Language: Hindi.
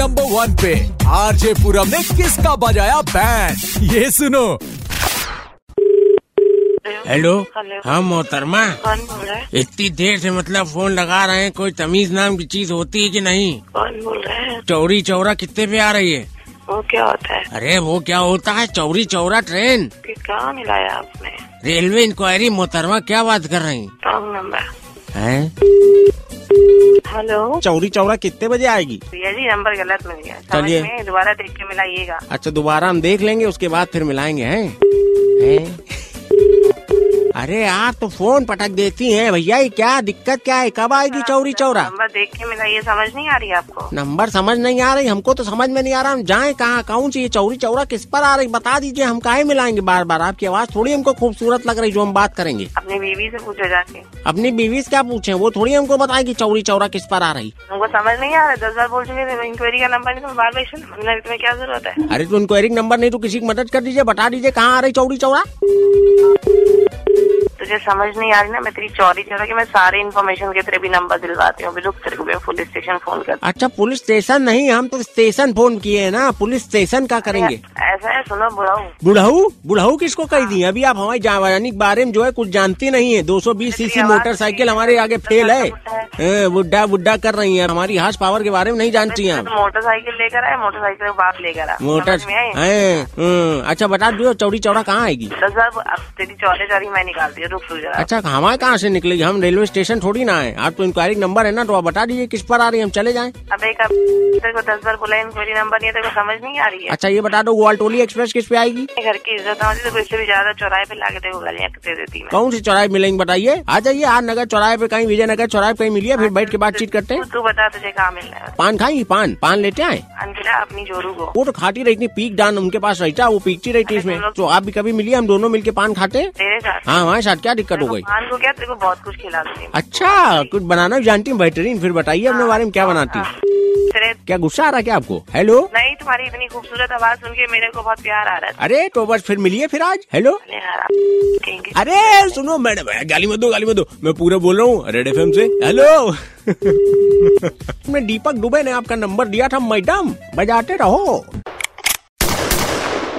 नंबर वन पे आरजे पुरम ने किसका बजाया बैंड ये सुनो। हेलो। हाँ मोहतरमा। कौन बोल रहा है? इतनी देर से मतलब फ़ोन लगा रहे हैं कोई तमीज नाम की चीज़ होती है कि नहीं? कौन बोल रहा है? चौरी चौरा कितने पे आ रही है? वो क्या होता है? अरे वो क्या होता है? चौरी चौरा ट्रेन कहाँ मिलाया आपने? रेलवे इंक्वायरी मोहतरमा क्या बात कर रही हैं? हेलो। चौरी चौरा कितने बजे आएगी? भैया जी नंबर गलत मिल गया। चलिए। दोबारा देख के मिलाइएगा। अच्छा दोबारा हम देख लेंगे उसके बाद फिर मिलाएँगे हैं? हैं? अरे आप तो फ़ोन पटक देती हैं। भैया ये क्या दिक्कत क्या है? कब आएगी चौरी चौरा? नंबर देख के मिलाइए समझ नहीं आ रही आपको? नंबर समझ नहीं आ रही हमको तो समझ में नहीं आ रहा हम जाए कहाँ कौन सी ये चौरी चौरा किस पर आ रही? बता दीजिए हम काहे मिलाएँगे बार बार आपकी आवाज़ थोड़ी हमको खूबसूरत लग रही जो हम बात करेंगे। अपनी बीवी ऐसी पूछो जाके। अपनी बीवी से क्या पूछे? वो थोड़ी हमको बताएगी चौरी चौरा किस पर आ रही। हमको समझ नहीं आ रहा दस बार बोल चुके इंक्वायरी का नंबर नहीं तो बार बार इसे तुम्हें क्या ज़रूरत है? अरे तो इंक्वायरी नंबर नहीं तो किसी की मदद कर दीजिए बता दीजिए कहाँ आ रही चौरी चौरा? तुझे समझ नहीं आ रही ना मैं तेरी चौरी चौरा के मैं सारे इन्फॉर्मेशन के तेरे भी नंबर दिलवाती हूँ। रुक तेरे को मैं पुलिस स्टेशन फ़ोन कर अच्छा पुलिस स्टेशन नहीं हम तो स्टेशन फ़ोन किए हैं ना। पुलिस स्टेशन का करेंगे? ऐसा है सुनो बुढ़ाऊ। बुढ़ाऊ? बुढ़ाऊ किसको कह दी? अभी आप हमारी जवानी के बारे में जो है कुछ जानती नहीं है। 220 सीसी मोटरसाइकिल हमारे आगे फेल है। ए, बुड्ढा बुड्ढा कर रही है। हमारी हार्स पावर के बारे में नहीं जानती है तो मोटरसाइकिल लेकर आए मोटरसाइकिल बाप लेकर मोटर हम्म, अच्छा बता दो चौड़ी चौड़ा कहाँ आएगी? तेरी चौरे चौरी मैं निकालती हूँ। तू जरा अच्छा हमारे कहाँ से निकलेगी? हम रेलवे स्टेशन थोड़ी ना है आप तो इंक्वायरी नंबर है ना तो आप बता दीजिए किस पर आ रही है हम चले जाएँ। अब एक को दस बार बोला इंक्वायरी नंबर नहीं है को समझ नहीं आ रही है। अच्छा ये बता दो ग्वालटोली एक्सप्रेस किस पे आएगी? घर की इज़्ज़त होती तो इससे भी ज़्यादा चौराहे पे लाके गालियाँ दे देती मैं। कौन सी चौराहे मिलेंगे बताइए। आ जाइए आज नगर चौराहे पे कहीं विजय नगर चौराहे पे कहीं मिलिए फिर बैठ के बातचीत करते हैं। तू तू बता तुझे कहाँ मिलना है। पान खाएँगी? पान। पान लेते आए? अपनी जोरू को। वो तो खाती रहती पीक डान उनके पास रहता वो पीकती रहती इसमें। तो आप भी कभी मिलिए हम दोनों मिलके पान खाते हैं? हाँ हमारे साथ क्या? दिक्कत हो गई? को क्या तेरे को बहुत कुछ खिला अच्छा कुछ बनाना भी जानती हूँ बेहतरीन। फिर बताइए अपने बारे में क्या बनाती? हाँ। क्या गुस्सा आ रहा है क्या आपको? हेलो नहीं तुम्हारी इतनी खूबसूरत आवाज़ सुन के मेरे को बहुत प्यार आ रहा है। अरे तो बस फिर मिलिए फिर आज। हेलो अरे सुनो मैडम गाली मत दो गाली मत दो। मैं पूरा बोल रहा हूँ रेड एफ़ से। हेलो मैं दीपक दुबे ने आपका नंबर दिया था मैडम। बजाते रहो।